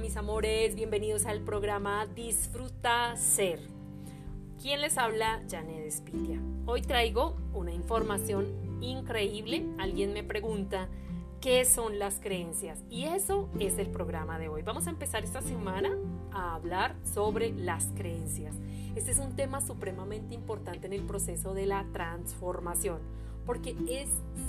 Mis amores, bienvenidos al programa Disfruta Ser. ¿Quién les habla? Janet Espitia. Hoy traigo una información increíble. Alguien me pregunta qué son las creencias y eso es el programa de hoy. Vamos a empezar esta semana a hablar sobre las creencias. Este es un tema supremamente importante en el proceso de la transformación porque es,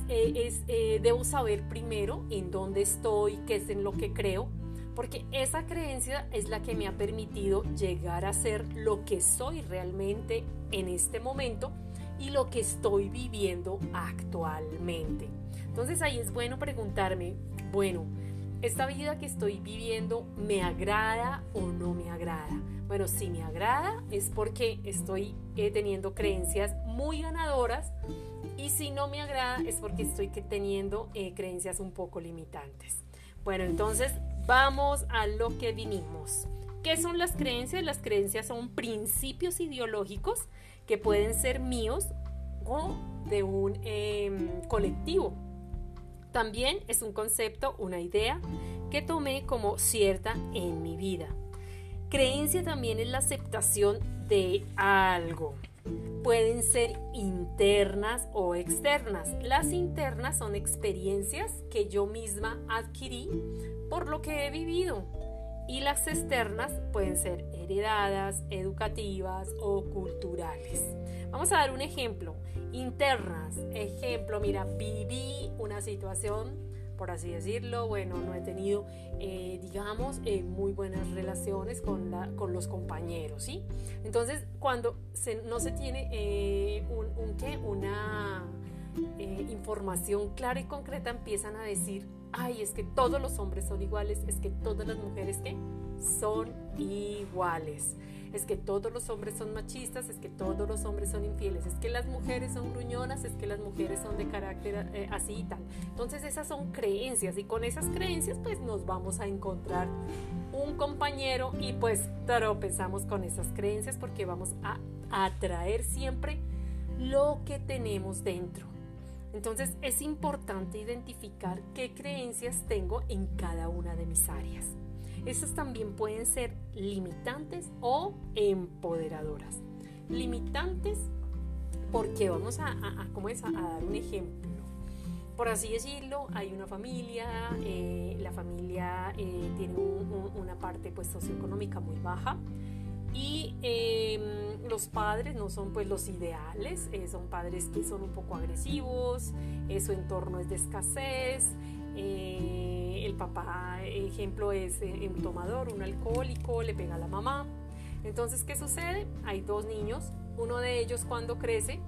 eh, es eh, debo saber primero en dónde estoy, qué es en lo que creo, porque esa creencia es la que me ha permitido llegar a ser lo que soy realmente en este momento y lo que estoy viviendo actualmente. Entonces ahí es bueno preguntarme, bueno, ¿esta vida que estoy viviendo me agrada o no me agrada? Bueno, si me agrada es porque estoy eh, teniendo creencias muy ganadoras y si no me agrada es porque estoy teniendo eh, creencias un poco limitantes. Bueno, entonces vamos a lo que vinimos. ¿Qué son las creencias? Las creencias son principios ideológicos que pueden ser míos o de un em, colectivo. También es un concepto, una idea que tomé como cierta en mi vida. Creencia también es la aceptación de algo pueden ser internas o externas. Las internas son experiencias que yo misma adquirí por lo que he vivido y las externas pueden ser heredadas, educativas o culturales. Vamos a dar un ejemplo. Internas, ejemplo, mira, viví una situación por así decirlo. Bueno, no he tenido, eh, digamos, eh, muy buenas relaciones con, con los compañeros, ¿sí? Entonces, cuando no se tiene eh, un, ¿qué? una información clara y concreta, empiezan a decir, ay, es que todos los hombres son iguales, es que todas las mujeres, ¿qué? Son iguales es que todos los hombres son machistas, es que todos los hombres son infieles, es que las mujeres son gruñonas, es que las mujeres son de carácter eh, así y tal. Entonces esas son creencias y con esas creencias pues nos vamos a encontrar un compañero y pues tropezamos con esas creencias porque vamos a atraer siempre lo que tenemos dentro. Entonces es importante identificar qué creencias tengo en cada una de mis áreas. Estas también pueden ser limitantes o empoderadoras. Limitantes porque vamos a, ¿cómo es? a, dar un ejemplo. Por así decirlo, hay una familia, eh, la familia eh, tiene una parte pues socioeconómica muy baja y em, los padres no son pues los ideales, eh, son padres que son un poco agresivos, su entorno es de escasez, el papá, ejemplo, es eh, un tomador, un alcohólico, le pega a la mamá. Entonces, ¿qué sucede? Hay dos niños, uno de ellos cuando crece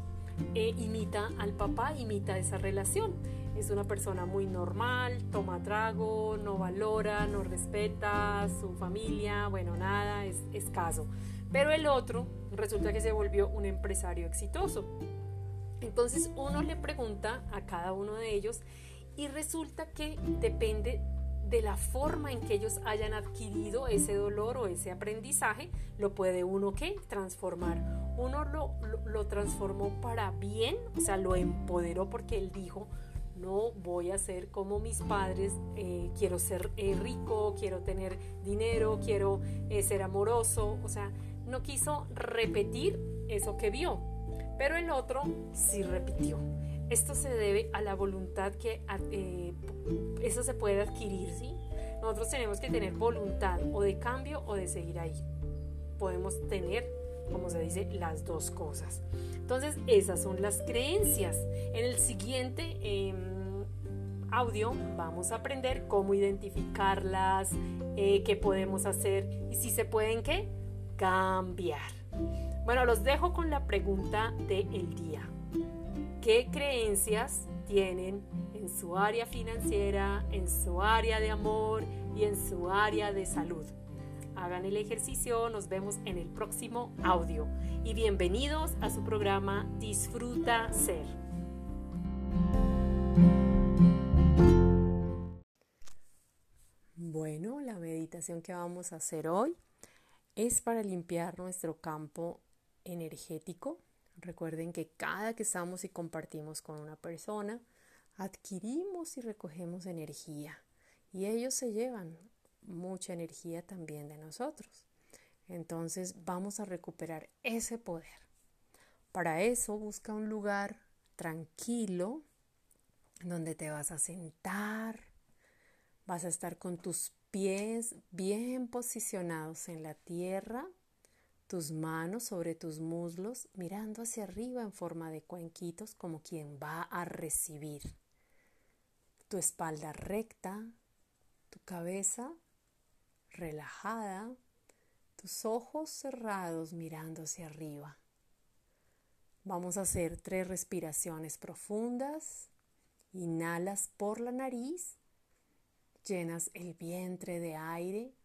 eh, imita al papá, imita esa relación. Es una persona muy normal, toma trago, no valora, no respeta su familia, bueno, nada, es escaso. Pero el otro resulta que se volvió un empresario exitoso. Entonces uno le pregunta a cada uno de ellos y resulta que depende de la forma en que ellos hayan adquirido ese dolor o ese aprendizaje, lo puede uno que transformar. Uno lo, lo, transformó para bien, o sea, lo empoderó porque él dijo, no voy a ser como mis padres, eh, quiero ser eh, rico, quiero tener dinero, quiero eh, ser amoroso, o sea, no quiso repetir eso que vio, pero el otro sí repitió. Esto se debe a la voluntad que eh, eso se puede adquirir, ¿sí? Nosotros tenemos que tener voluntad o de cambio o de seguir ahí. Podemos tener, como se dice, las dos cosas. Entonces, esas son las creencias. En el siguiente em, audio vamos a aprender cómo identificarlas, eh, qué podemos hacer y si se pueden, ¿qué? Cambiar. Bueno, los dejo con la pregunta del día qué creencias tienen en su área financiera, en su área de amor y en su área de salud. Hagan el ejercicio, nos vemos en el próximo audio y bienvenidos a su programa Disfruta Ser. Bueno, la meditación que vamos a hacer hoy es para limpiar nuestro campo energético Recuerden que cada que estamos y compartimos con una persona, adquirimos y recogemos energía y ellos se llevan mucha energía también de nosotros. Entonces vamos a recuperar ese poder. Para eso busca un lugar tranquilo donde te vas a sentar, vas a estar con tus pies bien posicionados en la tierra, tus manos sobre tus muslos, mirando hacia arriba en forma de cuenquitos como quien va a recibir. Tu espalda recta, tu cabeza relajada, tus ojos cerrados mirando hacia arriba. Vamos a hacer tres respiraciones profundas. Inhalas por la nariz, llenas el vientre de aire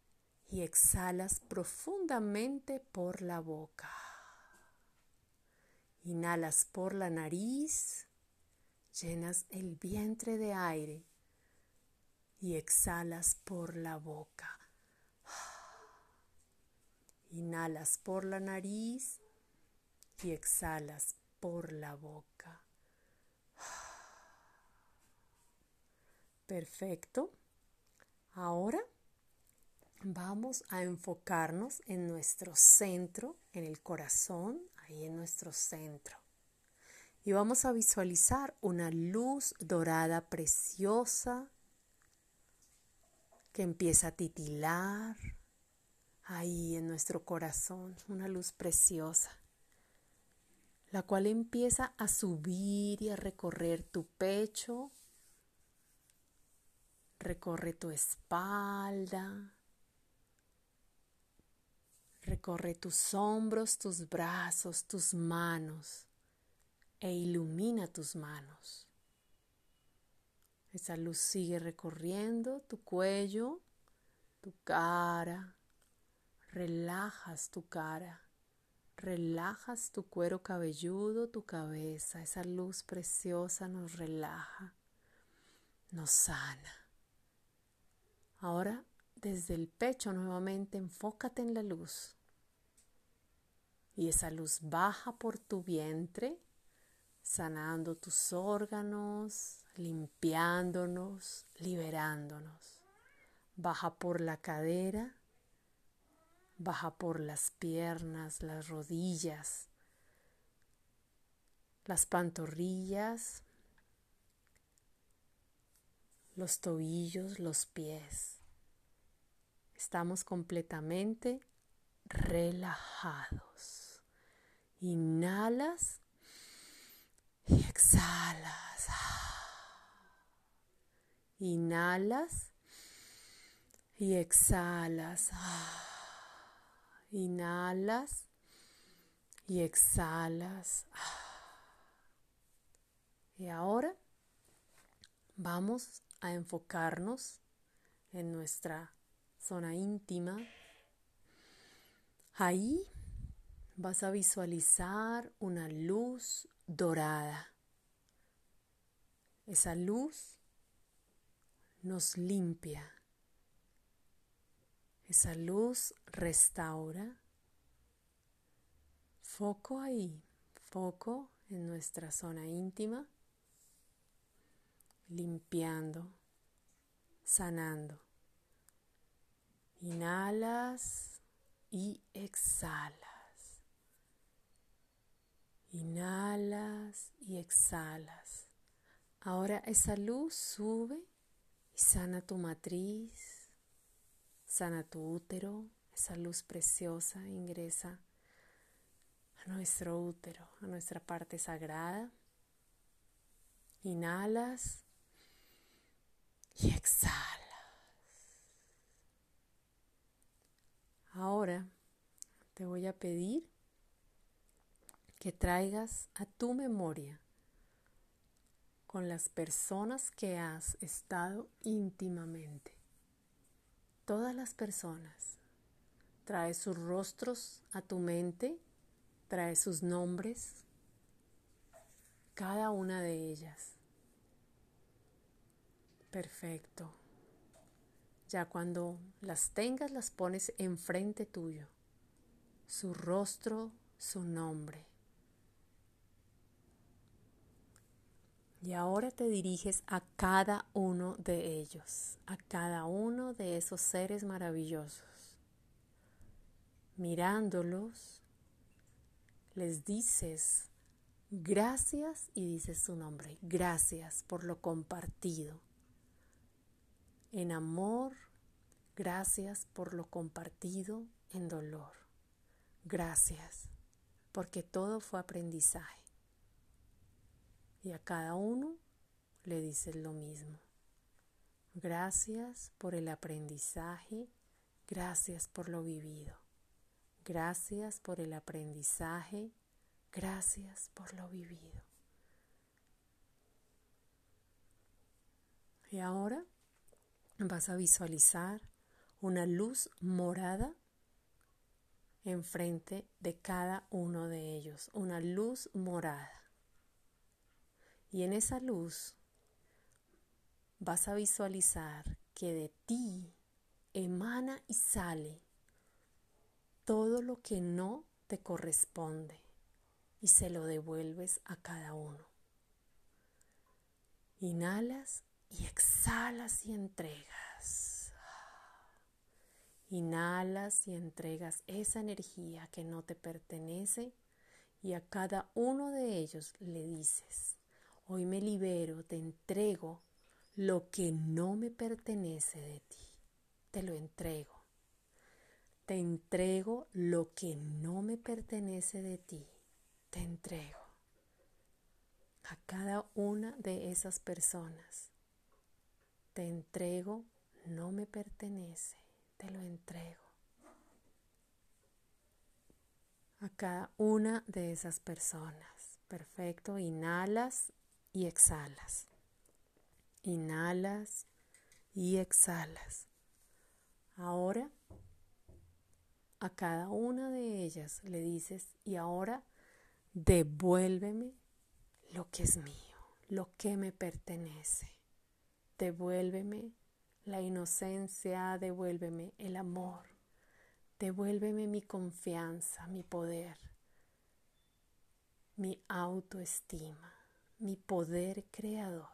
y exhalas profundamente por la boca. Inhalas por la nariz, llenas el vientre de aire y exhalas por la boca. Inhalas por la nariz y exhalas por la boca. Perfecto. Ahora vamos a enfocarnos en nuestro centro, en el corazón, ahí en nuestro centro. Y vamos a visualizar una luz dorada preciosa que empieza a titilar ahí en nuestro corazón, una luz preciosa, la cual empieza a subir y a recorrer tu pecho, recorre tu espalda, recorre tus hombros, tus brazos, tus manos e ilumina tus manos. Esa luz sigue recorriendo tu cuello, tu cara. Relajas tu cara. Relajas tu cuero cabelludo, tu cabeza. Esa luz preciosa nos relaja, nos sana. Ahora, desde el pecho nuevamente, enfócate en la luz. Y esa luz baja por tu vientre, sanando tus órganos, limpiándonos, liberándonos. Baja por la cadera, baja por las piernas, las rodillas, las pantorrillas, los tobillos, los pies. Estamos completamente relajados. Inhalas y exhalas. Inhalas y exhalas. Inhalas y exhalas. Y ahora vamos a enfocarnos en nuestra zona íntima. Ahí vas a visualizar una luz dorada. Esa luz nos limpia. Esa luz restaura. Foco ahí, foco en nuestra zona íntima, limpiando, sanando. Inhalas y exhalas. Inhalas y exhalas. Ahora esa luz sube y sana tu matriz, sana tu útero, esa luz preciosa ingresa a nuestro útero, a nuestra parte sagrada. Inhalas y exhalas. Ahora te voy a pedir que traigas a tu memoria con las personas que has estado íntimamente. Todas las personas. Trae sus rostros a tu mente, trae sus nombres, cada una de ellas. Perfecto. Ya cuando las tengas, las pones enfrente tuyo. Su rostro, su nombre. Y ahora te diriges a cada uno de ellos, a cada uno de esos seres maravillosos. Mirándolos, les dices gracias y dices su nombre. Gracias por lo compartido. En amor, gracias por lo compartido en dolor. Gracias porque todo fue aprendizaje. Y a cada uno le dices lo mismo. Gracias por el aprendizaje, gracias por lo vivido. Gracias por el aprendizaje, gracias por lo vivido. Y ahora vas a visualizar una luz morada enfrente de cada uno de ellos, una luz morada. Y en esa luz vas a visualizar que de ti emana y sale todo lo que no te corresponde y se lo devuelves a cada uno. Inhalas y exhalas y entregas. Inhalas y entregas esa energía que no te pertenece y a cada uno de ellos le dices, Hoy me libero, te entrego lo que no me pertenece de ti. Te lo entrego. Te entrego lo que no me pertenece de ti. Te entrego a cada una de esas personas. Te entrego, no me pertenece, te lo entrego. A cada una de esas personas. Perfecto, inhalas y exhalas. Inhalas y exhalas. Ahora a cada una de ellas le dices, y ahora devuélveme lo que es mío, lo que me pertenece. Devuélveme la inocencia, devuélveme el amor, devuélveme mi confianza, mi poder, mi autoestima mi poder creador,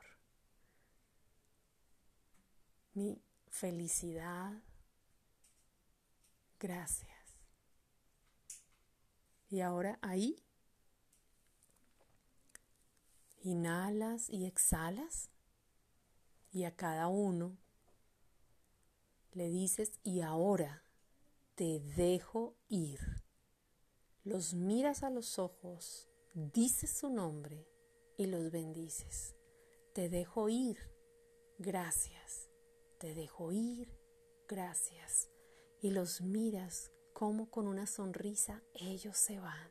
mi felicidad. Gracias. Y ahora ahí, inhalas y exhalas y a cada uno le dices, y ahora te dejo ir. Los miras a los ojos, dices su nombre y los bendices. Te dejo ir, gracias. Te dejo ir, gracias. Y los miras como con una sonrisa ellos se van.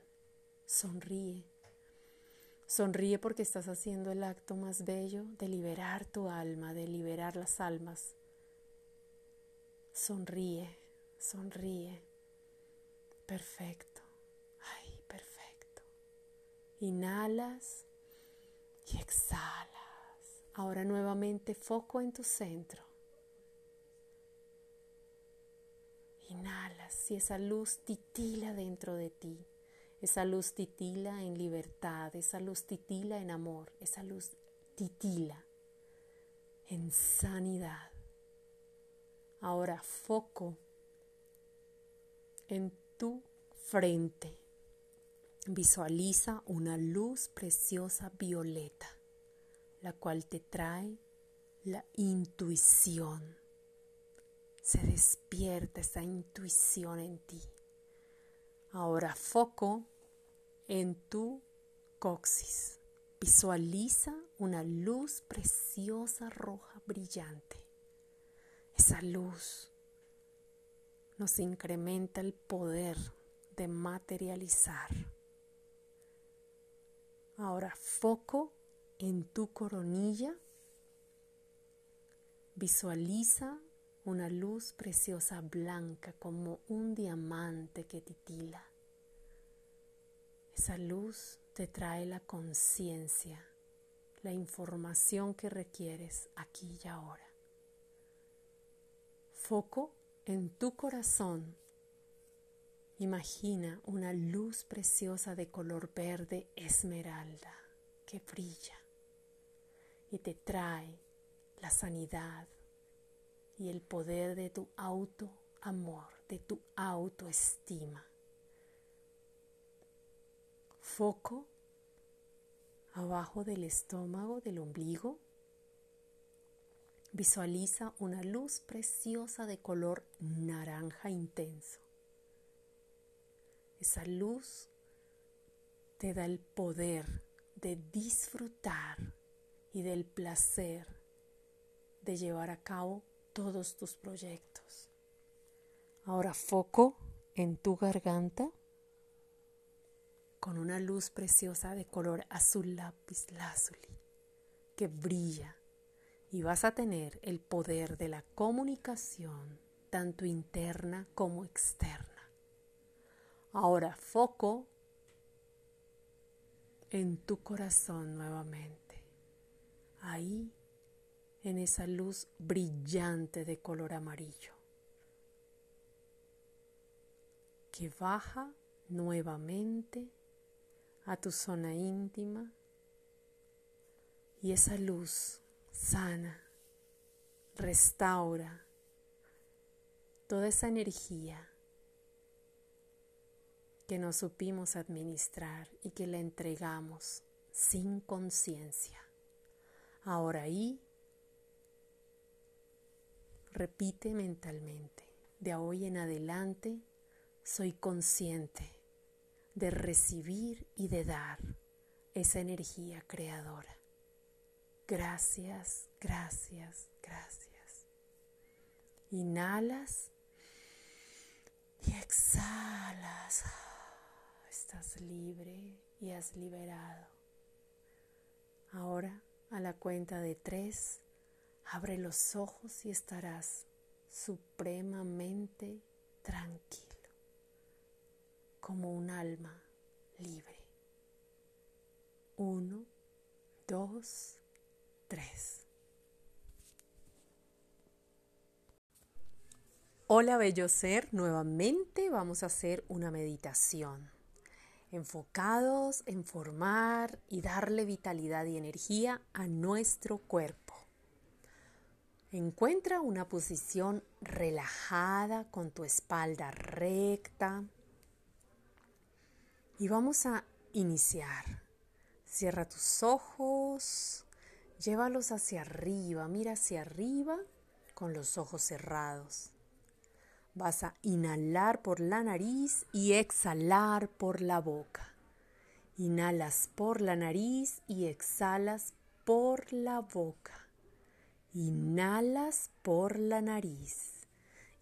Sonríe. Sonríe porque estás haciendo el acto más bello de liberar tu alma, de liberar las almas. Sonríe, sonríe. Perfecto. Ay, perfecto. Inhalas y exhalas. Ahora nuevamente foco en tu centro. Inhalas y esa luz titila dentro de ti. Esa luz titila en libertad, esa luz titila en amor, esa luz titila en sanidad. Ahora foco en tu frente. Visualiza una luz preciosa violeta, la cual te trae la intuición. Se despierta esa intuición en ti. Ahora foco en tu coxis. Visualiza una luz preciosa roja brillante. Esa luz nos incrementa el poder de materializar Ahora foco en tu coronilla. Visualiza una luz preciosa blanca como un diamante que titila. Esa luz te trae la conciencia, la información que requieres aquí y ahora. Foco en tu corazón Imagina una luz preciosa de color verde esmeralda que brilla. y te trae la sanidad y el poder de tu auto amor, de tu autoestima. Foco abajo del estómago, del ombligo. Visualiza una luz preciosa de color naranja intenso. Esa luz te da el poder de disfrutar y del placer de llevar a cabo todos tus proyectos. Ahora foco en tu garganta con una luz preciosa de color azul lápiz lazuli que brilla y vas a tener el poder de la comunicación tanto interna como externa. Ahora foco en tu corazón nuevamente, ahí en esa luz brillante de color amarillo, que baja nuevamente a tu zona íntima y esa luz sana, restaura toda esa energía que no supimos administrar y que la entregamos sin conciencia. Ahora ahí, repite mentalmente, de hoy en adelante soy consciente de recibir y de dar esa energía creadora. Gracias, gracias, gracias. Inhalas y exhalas. Estás libre y has liberado. Ahora, a la cuenta de tres, abre los ojos y estarás supremamente tranquilo como un alma libre. Uno, dos, tres. Hola bello ser, nuevamente vamos a hacer una meditación enfocados en formar y darle vitalidad y energía a nuestro cuerpo. Encuentra una posición relajada con tu espalda recta, y vamos a iniciar. Cierra tus ojos, llévalos hacia arriba, mira hacia arriba con los ojos cerrados. Vas a inhalar por la nariz y exhalar por la boca. Inhalas por la nariz y exhalas por la boca. Inhalas por la nariz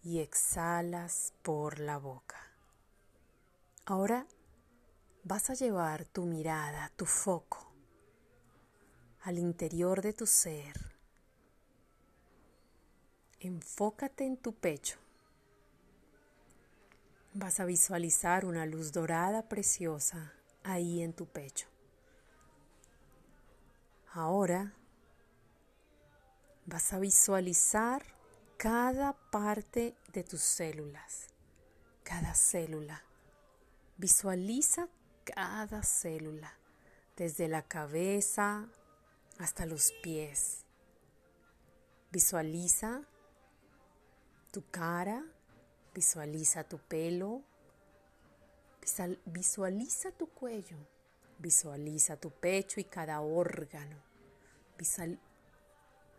y exhalas por la boca. Ahora vas a llevar tu mirada, tu foco al interior de tu ser. Enfócate en tu pecho. Vas a visualizar una luz dorada preciosa ahí en tu pecho. Ahora vas a visualizar cada parte de tus células, cada célula. Visualiza cada célula, desde la cabeza hasta los pies. Visualiza tu cara, visualiza tu pelo, visualiza tu cuello, visualiza tu pecho y cada órgano, visualiza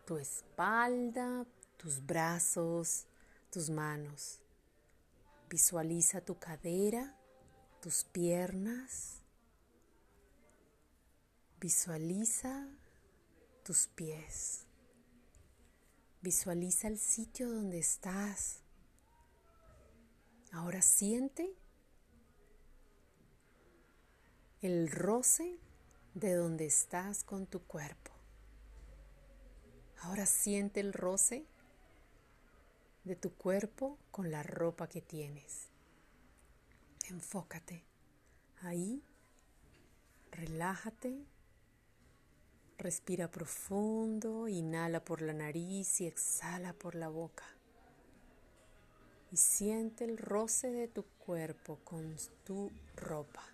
tu espalda, tus brazos, tus manos. Visualiza tu cadera tus piernas. Visualiza tus pies. Visualiza el sitio donde estás. Ahora siente el roce de donde estás con tu cuerpo. Ahora siente el roce de tu cuerpo con la ropa que tienes. Enfócate ahí, relájate, respira profundo, inhala por la nariz y exhala por la boca. Y siente el roce de tu cuerpo con tu ropa.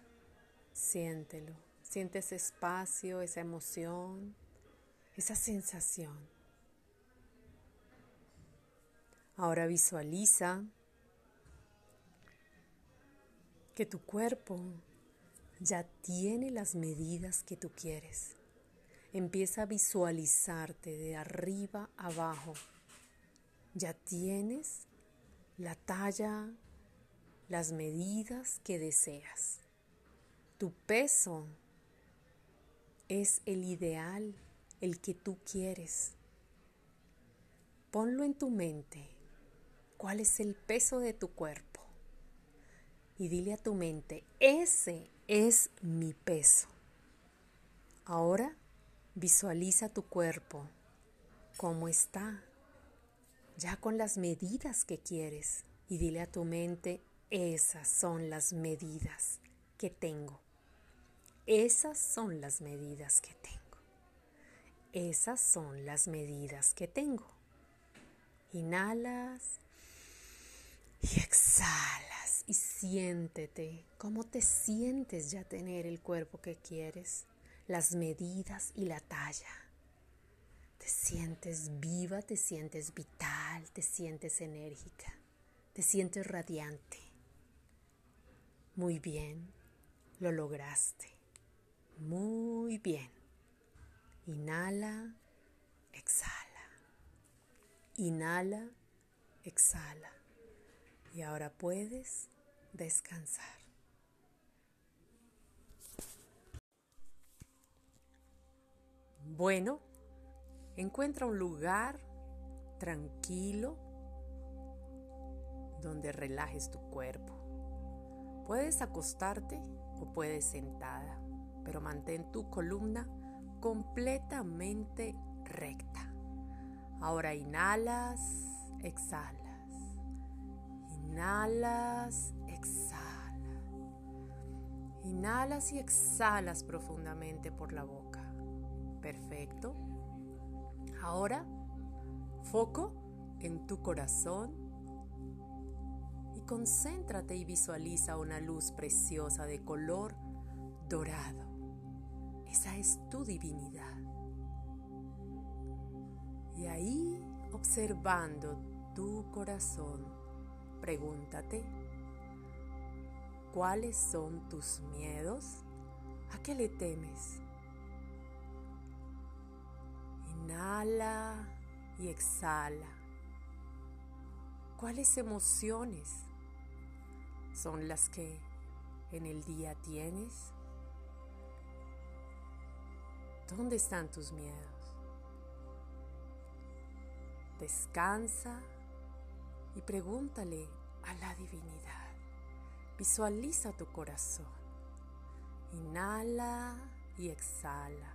Siéntelo, siente ese espacio, esa emoción. esa sensación. Ahora visualiza que tu cuerpo ya tiene las medidas que tú quieres. Empieza a visualizarte de arriba abajo. Ya tienes la talla, las medidas que deseas. Tu peso es el ideal, el que tú quieres. Ponlo en tu mente. ¿Cuál es el peso de tu cuerpo? Y dile a tu mente, ese es mi peso. Ahora visualiza tu cuerpo, cómo está, ya con las medidas que quieres. Y dile a tu mente, esas son las medidas que tengo. Esas son las medidas que tengo. Esas son las medidas que tengo. Inhalas y exhalas y siéntete cómo te sientes ya tener el cuerpo que quieres, las medidas y la talla. Te sientes viva, te sientes vital, te sientes enérgica, te sientes radiante. Muy bien, lo lograste. Muy bien. Inhala, exhala. Inhala, exhala. Y ahora puedes descansar. Bueno, encuentra un lugar tranquilo donde relajes tu cuerpo. Puedes acostarte o puedes sentada pero mantén tu columna completamente recta. Ahora inhalas, exhalas. Inhalas, exhalas. Inhalas y exhalas profundamente por la boca. Perfecto. Ahora, foco en tu corazón y concéntrate y visualiza una luz preciosa de color dorado. Esa es tu divinidad. Y ahí, observando tu corazón, pregúntate, ¿cuáles son tus miedos? ¿A qué le temes? Inhala y exhala. ¿Cuáles emociones son las que en el día tienes? ¿Dónde están tus miedos? Descansa y pregúntale a la divinidad. Visualiza tu corazón. Inhala y exhala.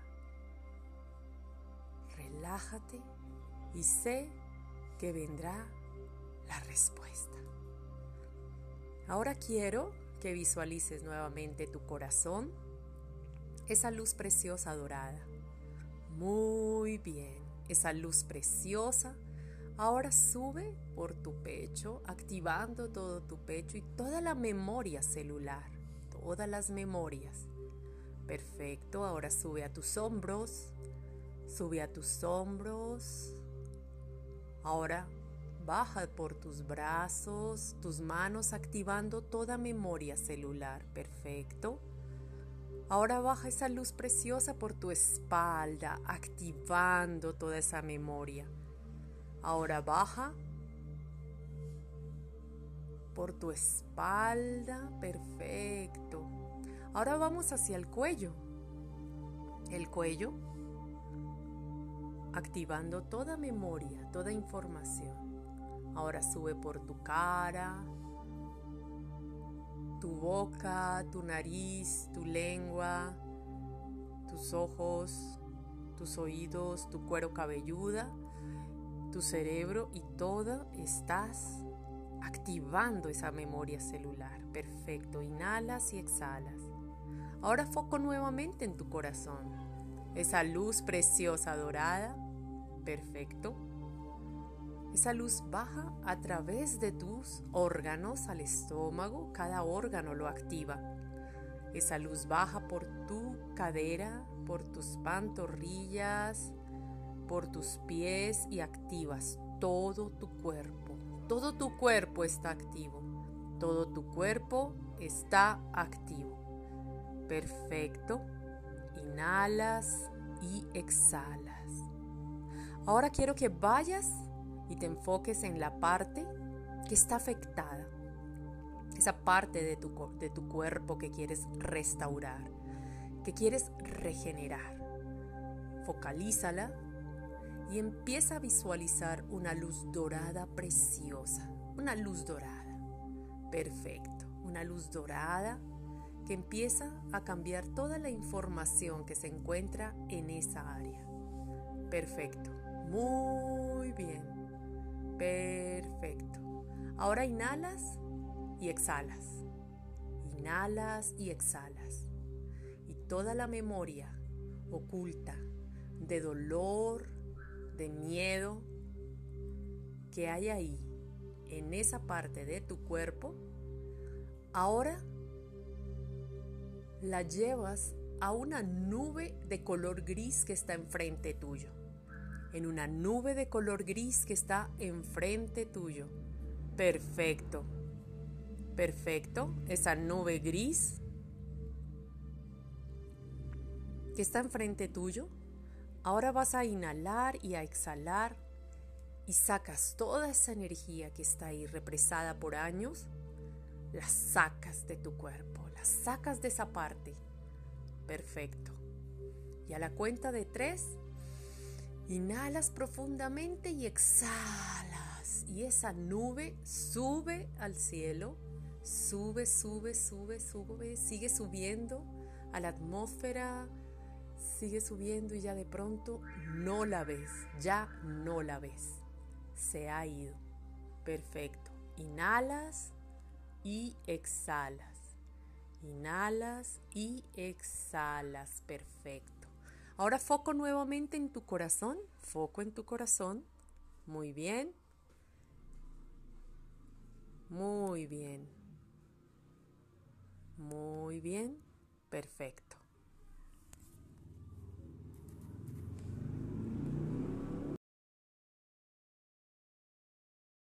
Y sé que vendrá la respuesta. Ahora quiero que visualices nuevamente tu corazón esa luz preciosa dorada. Muy bien, esa luz preciosa ahora sube por tu pecho, activando todo tu pecho y toda la memoria celular, todas las memorias. Perfecto, ahora sube a tus hombros, sube a tus hombros. Ahora baja por tus brazos, tus manos, activando toda memoria celular. Perfecto. Ahora baja esa luz preciosa por tu espalda, activando toda esa memoria. Ahora baja por tu espalda, perfecto. Ahora vamos hacia el cuello. El cuello, activando toda memoria, toda información. Ahora sube por tu cara, tu boca, tu nariz, tu lengua, tus ojos, tus oídos, tu cuero cabelluda, tu cerebro y todo estás activando esa memoria celular. Perfecto, inhalas y exhalas. Ahora foco nuevamente en tu corazón. Esa luz preciosa dorada. Perfecto. Esa luz baja a través de tus órganos al estómago, cada órgano lo activa. Esa luz baja por tu cadera, por tus pantorrillas, por tus pies y activas todo tu cuerpo. Todo tu cuerpo está activo. Todo tu cuerpo está activo. Perfecto. Inhalas y exhalas. Ahora quiero que vayas y te enfoques en la parte que está afectada. Esa parte de tu, de tu cuerpo que quieres restaurar, que quieres regenerar. Focalízala y empieza a visualizar una luz dorada preciosa. Una luz dorada. Perfecto. Una luz dorada que empieza a cambiar toda la información que se encuentra en esa área. Perfecto. Muy bien. Perfecto. Ahora inhalas y exhalas. Inhalas y exhalas. Y toda la memoria oculta de dolor, de miedo que hay ahí, en esa parte de tu cuerpo, ahora la llevas a una nube de color gris que está enfrente tuyo en una nube de color gris que está enfrente tuyo. Perfecto. Perfecto. Esa nube gris que está enfrente tuyo. Ahora vas a inhalar y a exhalar y sacas toda esa energía que está ahí represada por años. La sacas de tu cuerpo, sacas de esa parte. Perfecto. Y a la cuenta de tres, Inhalas profundamente y exhalas. Y esa nube sube al cielo. Sube, sube, sube, sube. Sigue subiendo a la atmósfera. Sigue subiendo y ya de pronto no la ves. Ya no la ves. Se ha ido. Perfecto. Inhalas y exhalas. Inhalas y exhalas. Perfecto. Ahora foco nuevamente en tu corazón, foco en tu corazón. Muy bien. Muy bien. Muy bien. Perfecto.